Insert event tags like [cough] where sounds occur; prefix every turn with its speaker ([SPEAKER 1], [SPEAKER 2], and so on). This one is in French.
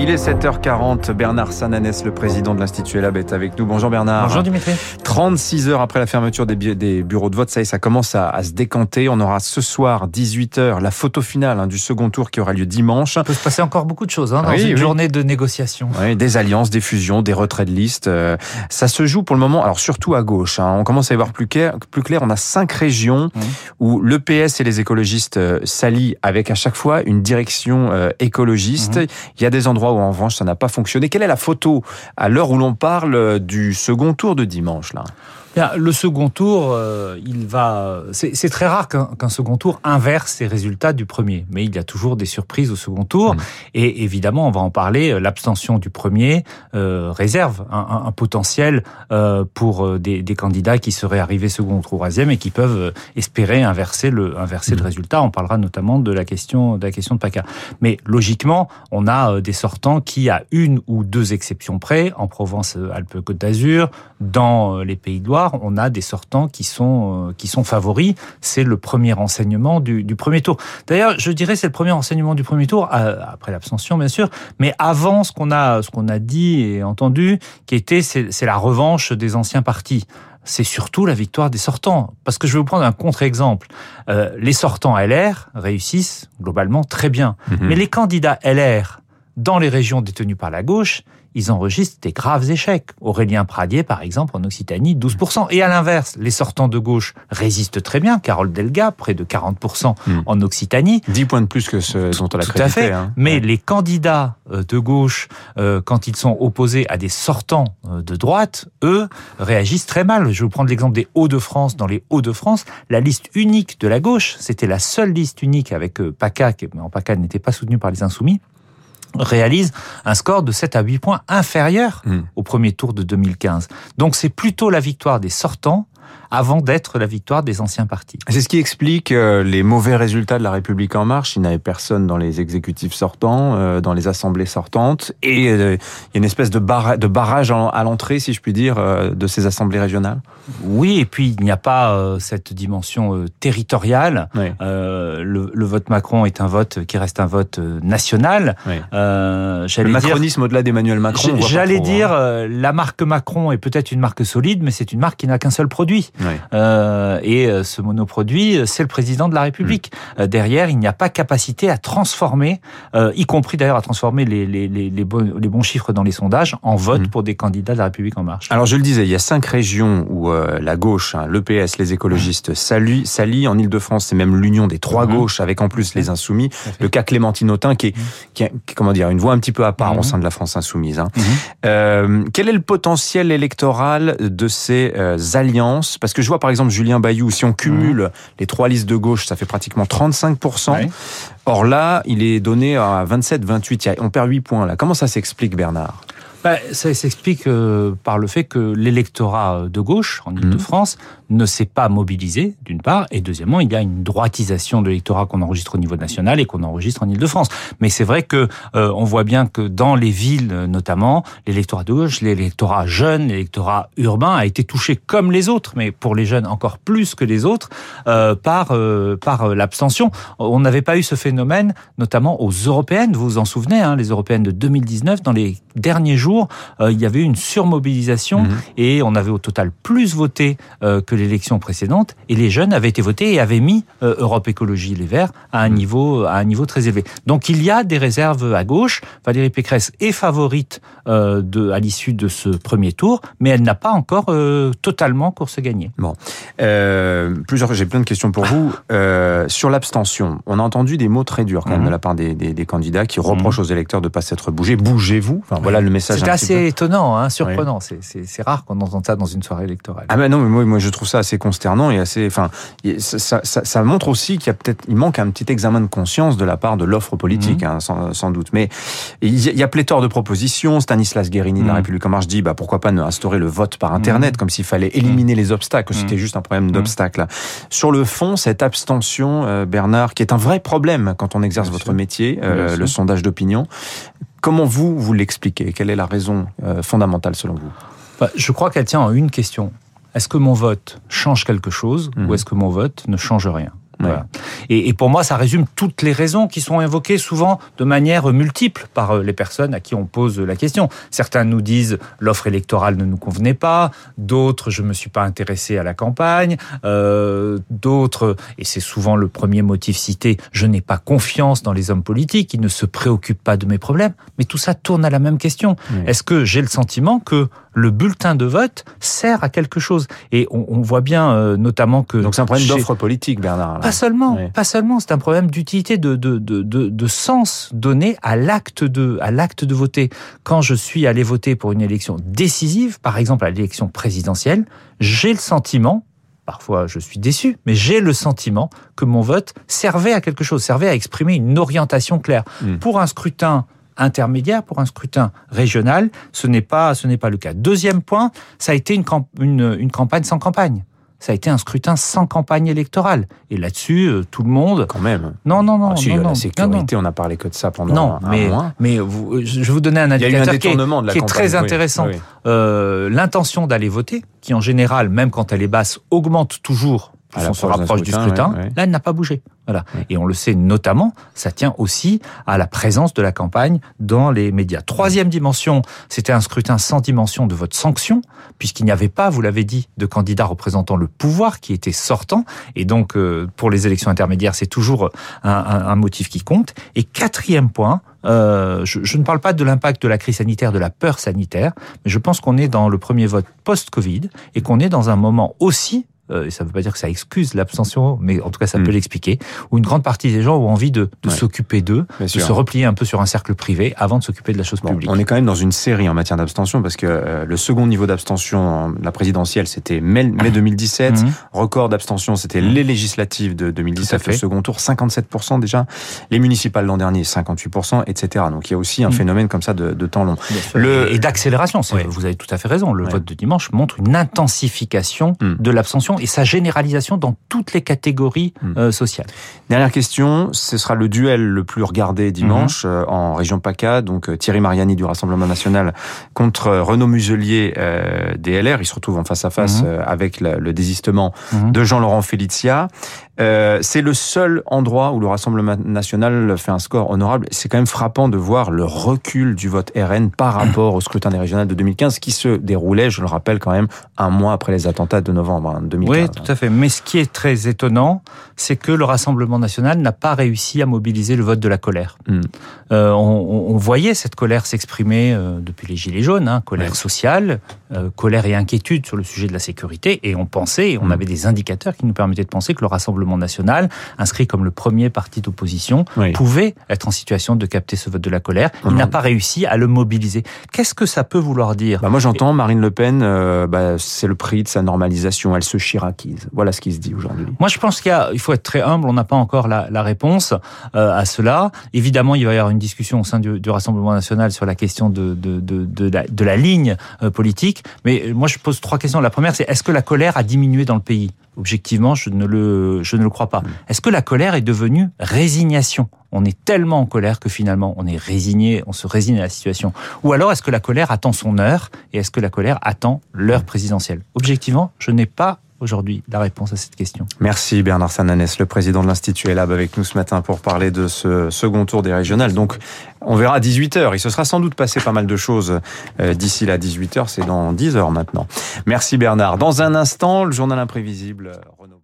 [SPEAKER 1] Il est 7h40. Bernard Sananès, le président de l'Institut Elab, est avec nous. Bonjour Bernard.
[SPEAKER 2] Bonjour Dimitri.
[SPEAKER 1] 36 heures après la fermeture des, bureaux de vote, ça y est, ça commence à, se décanter. On aura ce soir, 18h, la photo finale hein, du second tour qui aura lieu dimanche.
[SPEAKER 2] Il peut se passer encore beaucoup de choses hein, dans une journée de négociation.
[SPEAKER 1] Oui, des alliances, des fusions, des retraits de liste. Euh, ça se joue pour le moment, alors surtout à gauche. Hein. On commence à y voir plus clair. Plus clair on a cinq régions mmh. où le PS et les écologistes euh, s'allient avec à chaque fois une direction euh, écologiste. Mmh. Il y a des endroits où en revanche ça n'a pas fonctionné. Quelle est la photo à l'heure où l'on parle du second tour de dimanche là?
[SPEAKER 2] Le second tour, euh, il va. C'est très rare qu'un second tour inverse les résultats du premier, mais il y a toujours des surprises au second tour. Mmh. Et évidemment, on va en parler. Euh, l'abstention du premier euh, réserve un, potentiel pour des, candidats qui seraient arrivés second ou troisième et qui peuvent espérer inverser le inverser le mmh. résultat. On parlera notamment de la question de la question de PACA. Mais logiquement, on a des sortants qui, à une ou deux exceptions près, en Provence-Alpes-Côte d'Azur, dans les Pays de Loire on a des sortants qui sont, euh, qui sont favoris. C'est le premier enseignement du, premier tour. D'ailleurs, je dirais c'est le premier enseignement du premier tour, euh, après l'abstention bien sûr, mais avant ce qu'on a, ce qu'on a dit et entendu, qui était c'est la revanche des anciens partis c'est surtout la victoire des sortants. Parce que je vais vous prendre un contre-exemple. Euh, les sortants LR réussissent globalement très bien. Mhm. Mais les candidats LR dans les régions détenues par la gauche, ils enregistrent des graves échecs. Aurélien Pradier, par exemple, en Occitanie, 12%. Et à l'inverse, les sortants de gauche résistent très bien. Carole Delga, près de 40% hmm. en Occitanie.
[SPEAKER 1] 10 points de plus que ce dont on a
[SPEAKER 2] Tout à fait. Hein. Mais les candidats euh, de gauche, euh, quand ils sont opposés à des sortants euh, de droite, eux, réagissent très mal. Je vais vous prendre l'exemple des Hauts-de-France. Dans les Hauts-de-France, la liste unique de la gauche, c'était la seule liste unique avec PACA, mais en PACA n'était pas soutenu par les Insoumis, réalise un score de 7 à 8 points inférieur hmm. au premier tour de 2015. Donc c'est plutôt la victoire des sortants avant d'être la victoire des anciens partis.
[SPEAKER 1] C'est ce qui explique euh, les mauvais résultats de la République en marche. Il n'avait personne dans les exécutifs sortants, euh, dans les assemblées sortantes, et euh, il y a une espèce de, barrage à l'entrée, si je puis dire, de ces assemblées régionales.
[SPEAKER 2] Oui, et puis il n'y a pas cette dimension territoriale. Le, vote Macron est un vote qui reste un vote national.
[SPEAKER 1] le macronisme au-delà d'Emmanuel Macron.
[SPEAKER 2] J'allais dire, hein. la marque Macron est peut-être une marque solide, mais c'est une marque qui n'a qu'un seul produit. Euh, et euh, ce monoproduit, c'est le président de la République. Mm. Euh, derrière, il n'y a pas capacité à transformer, y compris d'ailleurs à transformer les, les, les, les, bons, les bons chiffres dans les sondages en vote mm. pour des candidats de la République en marche.
[SPEAKER 1] Alors je le disais, il y a cinq régions où la gauche, hein, le PS, les écologistes s'allient. En Ile-de-France, c'est même l'union des trois mm-hmm. gauches, avec en plus les insoumis. Le cas Clémentine Autain, qui est, qui est, comment dire, une voix un petit peu à part au sein de la France insoumise. Hein. Euh, quel est le potentiel électoral de ces alliances? Parce que je vois par exemple Julien Bayou, si on cumule mmh. les trois listes de gauche, ça fait pratiquement 35%. Or là, il est donné à 27, 28. On perd 8 points là. Comment ça s'explique, Bernard?
[SPEAKER 2] Bah, ça s'explique euh, par le fait que l'électorat de gauche en Ile-de-France ne s'est pas mobilisé, d'une part, et deuxièmement, il y a une droitisation de l'électorat qu'on enregistre au niveau national et qu'on enregistre en Ile-de-France. Mais c'est vrai que euh, on voit bien que dans les villes, notamment, l'électorat de gauche, l'électorat jeune, l'électorat urbain a été touché comme les autres, mais pour les jeunes encore plus que les autres, euh, par par l'abstention. On n'avait pas eu ce phénomène, notamment aux européennes. Vous vous en souvenez, hein, les européennes de 2019, dans les derniers jours euh, il y avait une surmobilisation mhm. et on avait au total plus voté euh, que l'élection précédente. Et les jeunes avaient été votés et avaient mis euh, Europe Écologie Les Verts à un mhm. niveau à un niveau très élevé. Donc il y a des réserves à gauche. Valérie Pécresse est favorite de à l'issue de ce premier tour, mais elle n'a pas encore totalement course gagnée.
[SPEAKER 1] Bon, plusieurs. J'ai plein de questions pour vous [laughs] sur l'abstention. On a entendu des mots très durs quand même mhm. de la part des, des, candidats qui reprochent aux électeurs de ne pas s'être bougés. Bougez-vous. Enfin, voilà le message
[SPEAKER 2] c'est assez étonnant, hein, surprenant. C'est rare qu'on entende ça dans une soirée électorale.
[SPEAKER 1] Ah ben non, mais moi, moi je trouve ça assez consternant et assez. Enfin, ça, ça, ça montre aussi qu'il y a peut-être, il manque un petit examen de conscience de la part de l'offre politique, mhm. hein, sans, sans, doute. Mais il y a pléthore de propositions. Stanislas Guérini de la mhm. République en marche dit, bah pourquoi pas ne instaurer le vote par internet, mhm. comme s'il fallait éliminer les obstacles. C'était juste un problème d'obstacles. Sur le fond, cette abstention, euh, Bernard, qui est un vrai problème quand on exerce votre métier, euh, le sondage d'opinion. Comment vous, vous l'expliquez? Quelle est la raison euh, fondamentale selon vous?
[SPEAKER 2] Bah, Je crois qu'elle tient en une question. Est-ce que mon vote change quelque chose ou mhm. est-ce que mon vote ne change rien? Et, et, pour moi, ça résume toutes les raisons qui sont évoquées souvent de manière multiple par euh, les personnes à qui on pose la question. Certains nous disent l'offre électorale ne nous convenait pas, d'autres je me suis pas intéressé à la campagne, euh, d'autres et c'est souvent le premier motif cité, je n'ai pas confiance dans les hommes politiques, ils ne se préoccupent pas de mes problèmes. Mais tout ça tourne à la même question. Est-ce que j'ai le sentiment que le bulletin de vote sert à quelque chose? Et on, on voit bien euh, notamment que
[SPEAKER 1] donc c'est un problème d'offre politique, Bernard. Là.
[SPEAKER 2] Pas seulement, pas seulement. C'est un problème d'utilité, de, de, de, de, de sens donné à l'acte de à l'acte de voter. Quand je suis allé voter pour une élection décisive, par exemple à l'élection présidentielle, j'ai le sentiment parfois je suis déçu, mais j'ai le sentiment que mon vote servait à quelque chose, servait à exprimer une orientation claire. Mmh. Pour un scrutin intermédiaire, pour un scrutin régional, ce n'est pas, ce n'est pas le cas. Deuxième point, ça a été une, une, une campagne sans campagne ça a été un scrutin sans campagne électorale. Et là-dessus, euh, tout le monde.
[SPEAKER 1] Quand même.
[SPEAKER 2] Non, non, non.
[SPEAKER 1] Ah, si,
[SPEAKER 2] non,
[SPEAKER 1] la sécurité, non, on n'a parlé que de ça pendant
[SPEAKER 2] non,
[SPEAKER 1] un
[SPEAKER 2] mais,
[SPEAKER 1] mois.
[SPEAKER 2] Mais vous, je vais vous donner un indicateur un qui est, qui est très intéressant. Oui, oui. Euh, L'intention d'aller voter, qui en général, même quand elle est basse, augmente toujours plus on se rapproche du scrutin, ouais, ouais. là, elle n'a pas bougé. Voilà. Ouais. Et on le sait notamment, ça tient aussi à la présence de la campagne dans les médias. Troisième dimension, c'était un scrutin sans dimension de votre sanction, puisqu'il n'y avait pas, vous l'avez dit, de candidat représentant le pouvoir qui était sortant. Et donc, euh, pour les élections intermédiaires, c'est toujours un, un, un, motif qui compte. Et quatrième point, euh, je, je, ne parle pas de l'impact de la crise sanitaire, de la peur sanitaire, mais je pense qu'on est dans le premier vote post-Covid et qu'on est dans un moment aussi et ça ne veut pas dire que ça excuse l'abstention, mais en tout cas ça mmh. peut l'expliquer, où une grande partie des gens ont envie de, de ouais. s'occuper d'eux, de sûr. se replier un peu sur un cercle privé avant de s'occuper de la chose
[SPEAKER 1] bon,
[SPEAKER 2] publique.
[SPEAKER 1] On est quand même dans une série en matière d'abstention, parce que euh, le second niveau d'abstention, la présidentielle, c'était mai, mai 2017, mmh. record d'abstention, c'était les législatives de 2017, le second tour, 57% déjà, les municipales l'an dernier, 58%, etc. Donc il y a aussi un mmh. phénomène comme ça de, de temps long.
[SPEAKER 2] Le... Et d'accélération, ouais. vous avez tout à fait raison, le ouais. vote de dimanche montre une intensification de l'abstention et sa généralisation dans toutes les catégories mmh. euh, sociales.
[SPEAKER 1] Dernière question, ce sera le duel le plus regardé dimanche mmh. euh, en région PACA, donc euh, Thierry Mariani du Rassemblement National contre Renaud Muselier euh, des LR. Ils se retrouvent en face à face mmh. avec le, le désistement de Jean-Laurent Felicia. Euh, c'est le seul endroit où le Rassemblement national fait un score honorable. C'est quand même frappant de voir le recul du vote RN par rapport au scrutin des régionales de 2015 qui se déroulait, je le rappelle quand même, un mois après les attentats de novembre 2015.
[SPEAKER 2] Oui, tout à fait. Mais ce qui est très étonnant, c'est que le Rassemblement national n'a pas réussi à mobiliser le vote de la colère. Mm. Euh, on, on, voyait cette colère s'exprimer euh, depuis les Gilets jaunes, hein, colère ouais. sociale, colère et inquiétude sur le sujet de la sécurité, et on pensait, on mm. avait des indicateurs qui nous permettaient de penser que le Rassemblement national, inscrit comme le premier parti d'opposition, oui. pouvait être en situation de capter ce vote de la colère. Il n'a pas réussi à le mobiliser. Qu'est-ce que ça peut vouloir dire
[SPEAKER 1] bah Moi, j'entends Marine Le Pen, euh, bah, c'est le prix de sa normalisation. Elle se chiracise. Voilà ce qui se dit aujourd'hui.
[SPEAKER 2] Moi, je pense qu'il il faut être très humble. On n'a pas encore la, la réponse euh, à cela. Évidemment, il va y avoir une discussion au sein du, du Rassemblement national sur la question de, de, de, de, la, la ligne euh, politique. Mais moi, je pose trois questions. La première, c'est est-ce que la colère a diminué dans le pays? Objectivement, je ne le, je ne le crois pas. Est-ce que la colère est devenue résignation? On est tellement en colère que finalement on est résigné, on se résigne à la situation. Ou alors est-ce que la colère attend son heure et est-ce que la colère attend l'heure présidentielle? Objectivement, je n'ai pas aujourd'hui la réponse à cette question.
[SPEAKER 1] Merci Bernard Sananès, le président de l'Institut ELAB avec nous ce matin pour parler de ce second tour des régionales. Donc on verra à 18h. Il se sera sans doute passé pas mal de choses euh, d'ici là 18h. C'est dans 10 heures maintenant. Merci Bernard. Dans un instant, le journal imprévisible. Renaud